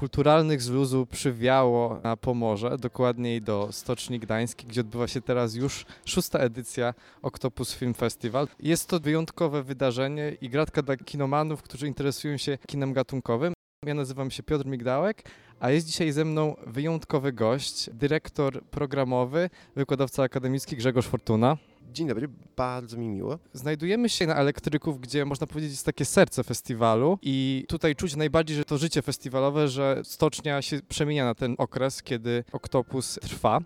kulturalnych z luzu przywiało na Pomorze, dokładniej do Stoczni Gdańskiej, gdzie odbywa się teraz już szósta edycja Octopus Film Festival. Jest to wyjątkowe wydarzenie i gratka dla kinomanów, którzy interesują się kinem gatunkowym. Ja nazywam się Piotr Migdałek, a jest dzisiaj ze mną wyjątkowy gość, dyrektor programowy, wykładowca akademicki Grzegorz Fortuna. Dzień dobry, bardzo mi miło. Znajdujemy się na Elektryków, gdzie można powiedzieć jest takie serce festiwalu i tutaj czuć najbardziej, że to życie festiwalowe, że stocznia się przemienia na ten okres, kiedy Oktopus trwa.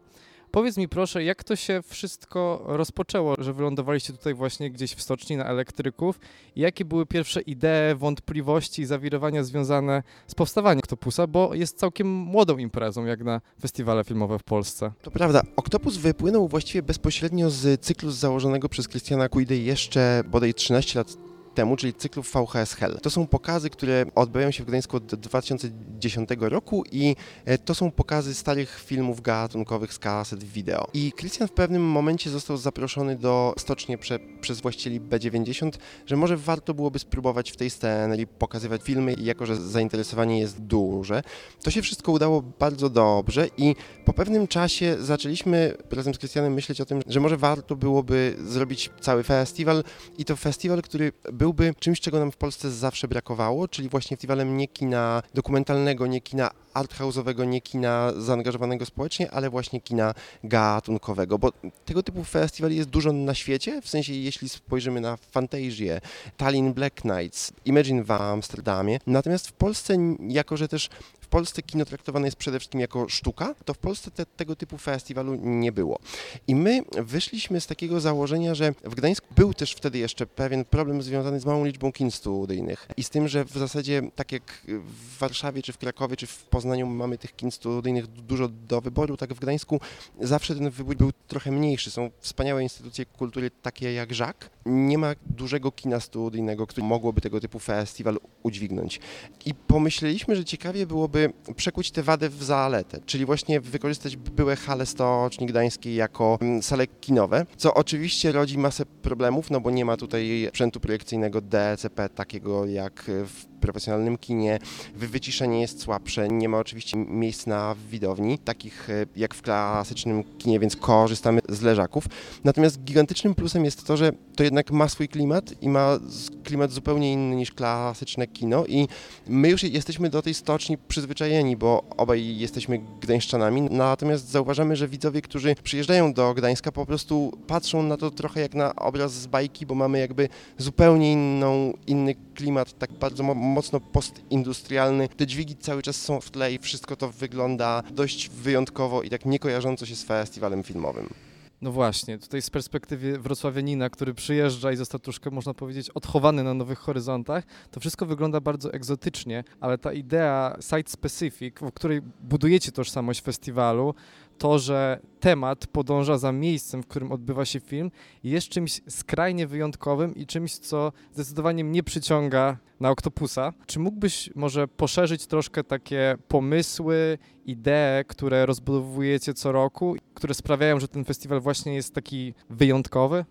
Powiedz mi proszę, jak to się wszystko rozpoczęło, że wylądowaliście tutaj właśnie gdzieś w stoczni na elektryków? Jakie były pierwsze idee, wątpliwości i zawirowania związane z powstawaniem Octopusa, bo jest całkiem młodą imprezą jak na festiwale filmowe w Polsce. To prawda, Oktopus wypłynął właściwie bezpośrednio z cyklu założonego przez Christiana Kuidę jeszcze bodaj 13 lat temu, czyli cyklu VHS Hell. To są pokazy, które odbywają się w Gdańsku od 2010 roku i e, to są pokazy starych filmów gatunkowych z kaset wideo. I Christian w pewnym momencie został zaproszony do stoczni prze, przez właścicieli B90, że może warto byłoby spróbować w tej scenerii pokazywać filmy, jako że zainteresowanie jest duże. To się wszystko udało bardzo dobrze i po pewnym czasie zaczęliśmy razem z Christianem myśleć o tym, że może warto byłoby zrobić cały festiwal i to festiwal, który był byłby czymś, czego nam w Polsce zawsze brakowało, czyli właśnie festiwalem nie kina dokumentalnego, nie kina arthouse'owego, nie kina zaangażowanego społecznie, ale właśnie kina gatunkowego, bo tego typu festiwali jest dużo na świecie, w sensie jeśli spojrzymy na Fantasię, Tallinn Black Nights, Imagine w Amsterdamie, natomiast w Polsce, jako że też w Polsce kino traktowane jest przede wszystkim jako sztuka, to w Polsce te, tego typu festiwalu nie było. I my wyszliśmy z takiego założenia, że w Gdańsku był też wtedy jeszcze pewien problem związany z małą liczbą kin studyjnych i z tym, że w zasadzie tak jak w Warszawie, czy w Krakowie, czy w Poznaniu mamy tych kin studyjnych dużo do wyboru, tak w Gdańsku zawsze ten wybór był trochę mniejszy. Są wspaniałe instytucje kultury takie jak Żak. Nie ma dużego kina studyjnego, które mogłoby tego typu festiwal udźwignąć. I pomyśleliśmy, że ciekawie byłoby przekuć tę wadę w zaletę, czyli właśnie wykorzystać byłe hale Stoczni Gdańskiej jako sale kinowe, co oczywiście rodzi masę problemów, no bo nie ma tutaj sprzętu projekcyjnego DCP takiego jak w profesjonalnym kinie, wyciszenie jest słabsze, nie ma oczywiście miejsc na widowni, takich e, jak w klasycznym kinie, więc korzystamy z leżaków. Natomiast gigantycznym plusem jest to, że to jednak ma swój klimat i ma klimat zupełnie inny niż klasyczne kino i my już jesteśmy do tej stoczni przyzwyczajeni, bo obaj jesteśmy gdańszczanami, natomiast zauważamy, że widzowie, którzy przyjeżdżają do Gdańska po prostu patrzą na to trochę jak na obraz z bajki, bo mamy jakby zupełnie inną, inny klimat, tak bardzo mocno postindustrialny. Te dźwigi cały czas są w tle i wszystko to wygląda dość wyjątkowo i tak nie kojarząco się z festiwalem filmowym. No właśnie, tutaj z perspektywy wrocławianina, który przyjeżdża i został troszkę, można powiedzieć, odchowany na nowych horyzontach, to wszystko wygląda bardzo egzotycznie, ale ta idea site specific, w której budujecie tożsamość festiwalu, to, że temat podąża za miejscem, w którym odbywa się film, jest czymś skrajnie wyjątkowym i czymś, co zdecydowanie mnie przyciąga na Oktopusa. Czy mógłbyś może poszerzyć troszkę takie pomysły, idee, które rozbudowujecie co roku, które sprawiają, że ten festiwal właśnie jest taki wyjątkowy?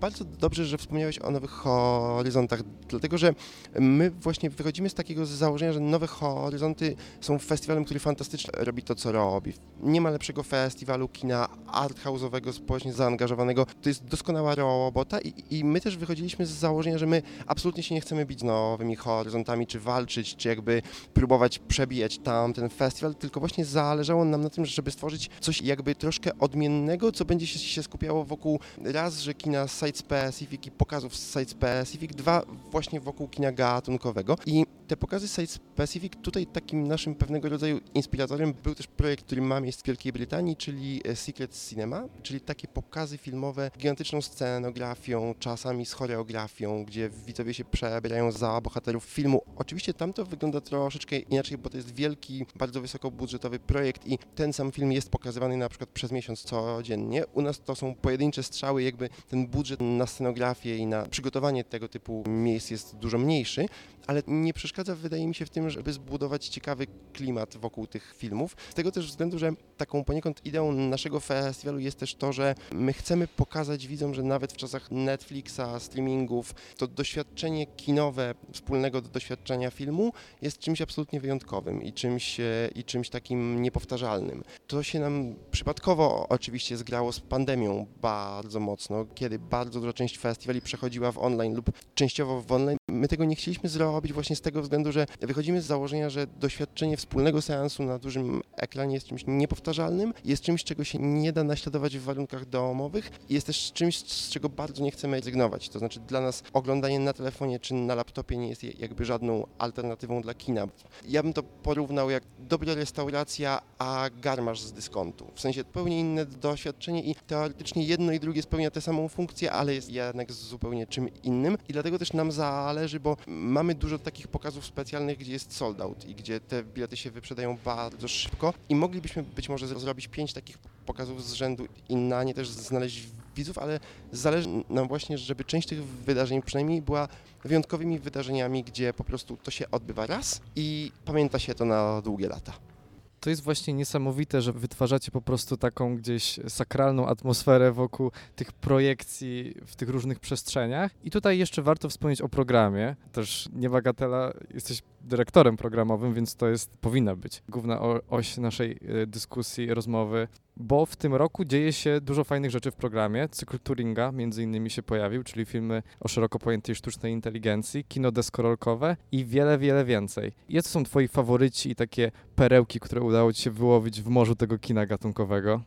Bardzo dobrze, że wspomniałeś o Nowych Horyzontach, dlatego że my właśnie wychodzimy z takiego założenia, że Nowe Horyzonty są festiwalem, który fantastycznie robi to, co robi. Nie ma lepszego festiwalu kina arthouse'owego, społecznie zaangażowanego. To jest doskonała robota i, i my też wychodziliśmy z założenia, że my absolutnie się nie chcemy bić Nowymi Horyzontami, czy walczyć, czy jakby próbować przebijać tam ten festiwal, tylko właśnie zależało nam na tym, żeby stworzyć coś jakby troszkę odmiennego, co będzie się skupiało wokół raz, że kina Site Specific i pokazów z Site Specific, dwa właśnie wokół kina gatunkowego. I te pokazy Site Specific, tutaj takim naszym pewnego rodzaju inspiratorem był też projekt, który ma miejsce w Wielkiej Brytanii, czyli e, Secret Cinema, czyli takie pokazy filmowe gigantyczną scenografią, czasami z choreografią, gdzie widzowie się przebierają za bohaterów filmu. Oczywiście tam to wygląda troszeczkę inaczej, bo to jest wielki, bardzo wysokobudżetowy projekt i ten sam film jest pokazywany na przykład przez miesiąc codziennie. U nas to są pojedyncze strzały, jakby ten budżet na scenografię i na przygotowanie tego typu miejsc jest dużo mniejszy, ale nie przeszkadza, wydaje mi się, w tym, żeby zbudować ciekawy klimat wokół tych filmów. Z tego też względu, że taką poniekąd ideą naszego festiwalu jest też to, że my chcemy pokazać widzom, że nawet w czasach Netflixa, streamingów, to doświadczenie kinowe wspólnego do doświadczenia filmu jest czymś absolutnie wyjątkowym i czymś, e, i czymś takim niepowtarzalnym. To się nam przypadkowo oczywiście zgrało z pandemią bardzo mocno, kiedy bardzo duża część festiwali przechodziła w online lub częściowo w online. My tego nie chcieliśmy zrobić właśnie z tego względu, że wychodzimy z założenia, że doświadczenie wspólnego seansu na dużym ekranie jest czymś niepowtarzalnym, jest czymś, czego się nie da naśladować w warunkach domowych jest też czymś, z czego bardzo nie chcemy rezygnować. To znaczy dla nas oglądanie na telefonie czy na laptopie nie jest jakby żadną alternatywą dla kina. Ja bym to porównał jak dobra restauracja, a garmasz z dyskontu. W sensie zupełnie inne doświadczenie i teoretycznie jedno i drugie spełnia tę samą funkcję, ale jest jednak zupełnie czym innym i dlatego też nam zależy, bo mamy dużo takich pokazów specjalnych, gdzie jest sold out i gdzie te bilety się wyprzedają bardzo szybko i moglibyśmy być może zrobić pięć takich pokazów z rzędu i na nie też znaleźć widzów, ale zależy nam właśnie, żeby część tych wydarzeń przynajmniej była wyjątkowymi wydarzeniami, gdzie po prostu to się odbywa raz i pamięta się to na długie lata. To jest właśnie niesamowite, że wytwarzacie po prostu taką gdzieś sakralną atmosferę wokół tych projekcji w tych różnych przestrzeniach. I tutaj jeszcze warto wspomnieć o programie. Też nie bagatela, jesteś dyrektorem programowym, więc to jest, powinna być główna oś naszej e, dyskusji, rozmowy, bo w tym roku dzieje się dużo fajnych rzeczy w programie. Cykl Turinga między innymi się pojawił, czyli filmy o szeroko pojętej sztucznej inteligencji, kino deskorolkowe i wiele, wiele więcej. Jacy są twoi faworyci i takie perełki, które udało ci się wyłowić w morzu tego kina gatunkowego?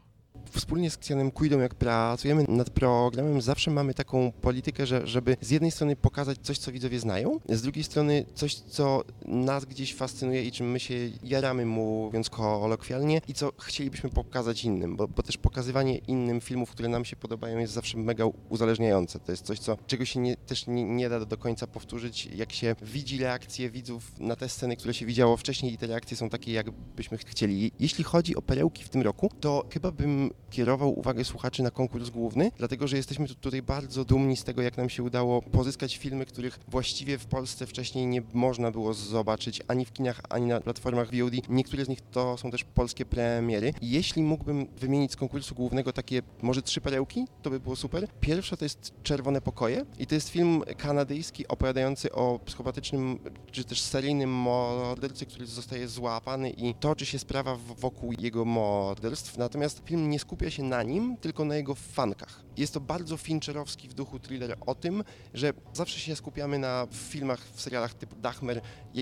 Wspólnie z Ksianem Kujdą, jak pracujemy nad programem, zawsze mamy taką politykę, że, żeby z jednej strony pokazać coś, co widzowie znają, z drugiej strony coś, co nas gdzieś fascynuje i czym my się jaramy, mówiąc kolokwialnie, i co chcielibyśmy pokazać innym, bo, bo też pokazywanie innym filmów, które nam się podobają, jest zawsze mega uzależniające. To jest coś, co, czego się nie, też nie, nie da do końca powtórzyć, jak się widzi reakcje widzów na te sceny, które się widziało wcześniej i te reakcje są takie, jakbyśmy chcieli. Jeśli chodzi o perełki w tym roku, to chyba bym kierował uwagę słuchaczy na konkurs główny, dlatego że jesteśmy tutaj bardzo dumni z tego, jak nam się udało pozyskać filmy, których właściwie w Polsce wcześniej nie można było zobaczyć ani w kinach, ani na platformach VOD. Niektóre z nich to są też polskie premiery. Jeśli mógłbym wymienić z konkursu głównego takie może trzy perełki, to by było super. Pierwsza to jest Czerwone Pokoje i to jest film kanadyjski opowiadający o psychopatycznym czy też seryjnym mordercy, który zostaje złapany i toczy się sprawa wokół jego morderstw. Natomiast film nie skupia się na nim, tylko na jego fankach. Jest to bardzo fincherowski w duchu thriller o tym, że zawsze się skupiamy na w filmach, w serialach typu Dachmer,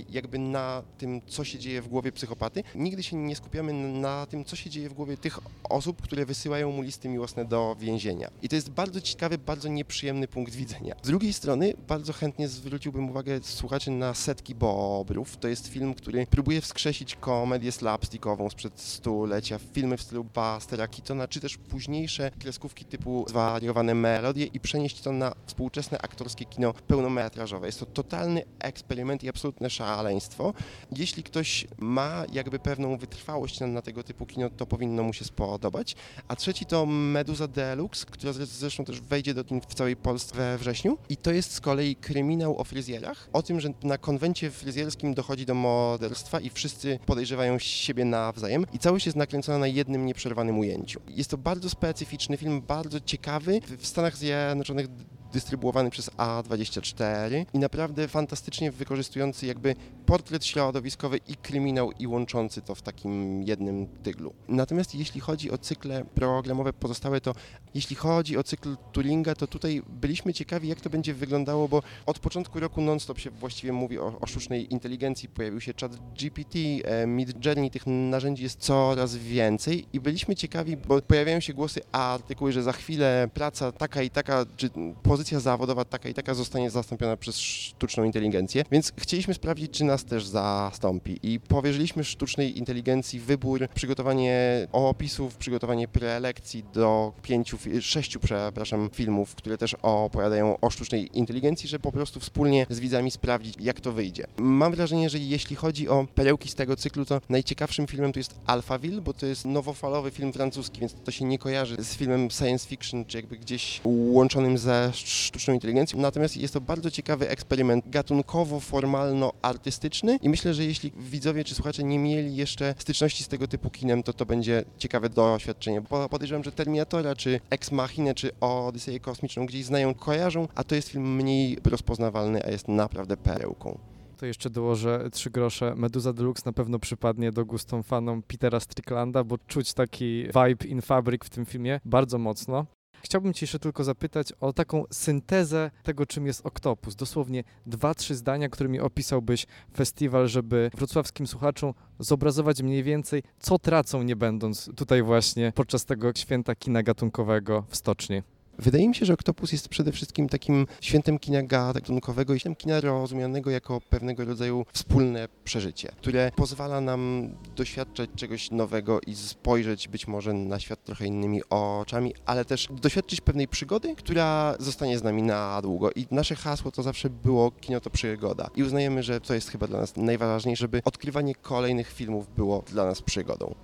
jakby na tym, co się dzieje w głowie psychopaty. Nigdy się nie skupiamy na tym, co się dzieje w głowie tych osób, które wysyłają mu listy miłosne do więzienia. I to jest bardzo ciekawy, bardzo nieprzyjemny punkt widzenia. Z drugiej strony bardzo chętnie zwróciłbym uwagę słuchaczy na Setki Bobrów. To jest film, który próbuje wskrzesić komedię slapstickową sprzed stulecia, filmy w stylu Bustera Keatona, czy też późniejsze kreskówki typu zwariowane melodie i przenieść to na współczesne aktorskie kino pełnometrażowe. Jest to totalny eksperyment i absolutne szaleństwo. Jeśli ktoś ma jakby pewną wytrwałość na, na tego typu kino, to powinno mu się spodobać. A trzeci to Medusa Deluxe, która zresztą też wejdzie do kin w całej Polsce we wrześniu. I to jest z kolei kryminał o fryzjerach, o tym, że na konwencie fryzjerskim dochodzi do morderstwa i wszyscy podejrzewają siebie nawzajem i całość jest nakręcona na jednym nieprzerwanym ujęciu. Jest to bardzo specyficzny film, bardzo ciekawy. W Stanach Zjednoczonych dystrybuowany przez A24 i naprawdę fantastycznie wykorzystujący jakby portret środowiskowy i kryminał i łączący to w takim jednym tyglu. Natomiast jeśli chodzi o cykle programowe pozostałe, to jeśli chodzi o cykl Turinga, to tutaj byliśmy ciekawi, jak to będzie wyglądało, bo od początku roku non-stop się właściwie mówi o, o sztucznej inteligencji, pojawił się chat GPT, e, Mid Journey, tych narzędzi jest coraz więcej i byliśmy ciekawi, bo pojawiają się głosy, a artykuły, że za chwilę praca taka i taka, czy pozycja pozycja zawodowa taka i taka zostanie zastąpiona przez sztuczną inteligencję, więc chcieliśmy sprawdzić, czy nas też zastąpi i powierzyliśmy sztucznej inteligencji wybór, przygotowanie opisów, przygotowanie prelekcji do pięciu, sześciu, przepraszam, filmów, które też opowiadają o sztucznej inteligencji, żeby po prostu wspólnie z widzami sprawdzić, jak to wyjdzie. Mam wrażenie, że jeśli chodzi o perełki z tego cyklu, to najciekawszym filmem to jest Alphaville, bo to jest nowofalowy film francuski, więc to się nie kojarzy z filmem science fiction, czy jakby gdzieś łączonym ze sztuczną inteligencją. Natomiast jest to bardzo ciekawy eksperyment gatunkowo-formalno-artystyczny i myślę, że jeśli widzowie czy słuchacze nie mieli jeszcze styczności z tego typu kinem, to to będzie ciekawe doświadczenie. Bo podejrzewam, że Terminatora, czy Ex Machina, czy Odyseję Kosmiczną gdzieś znają, kojarzą, a to jest film mniej rozpoznawalny, a jest naprawdę perełką. To jeszcze dołożę trzy grosze. Meduza Deluxe na pewno przypadnie do gustom fanom Petera Stricklanda, bo czuć taki vibe in fabric w tym filmie bardzo mocno. Chciałbym Cię jeszcze tylko zapytać o taką syntezę tego, czym jest Oktopus. Dosłownie dwa, trzy zdania, którymi opisałbyś festiwal, żeby wrocławskim słuchaczom zobrazować mniej więcej, co tracą nie będąc tutaj właśnie podczas tego święta kina gatunkowego w Stoczni. Wydaje mi się, że Oktopus jest przede wszystkim takim świętem kina gatunkowego i świętem kina rozumianego jako pewnego rodzaju wspólne przeżycie, które pozwala nam doświadczać czegoś nowego i spojrzeć być może na świat trochę innymi oczami, ale też doświadczyć pewnej przygody, która zostanie z nami na długo. I nasze hasło to zawsze było kino to przygoda. I uznajemy, że to jest chyba dla nas najważniejsze, żeby odkrywanie kolejnych filmów było dla nas przygodą.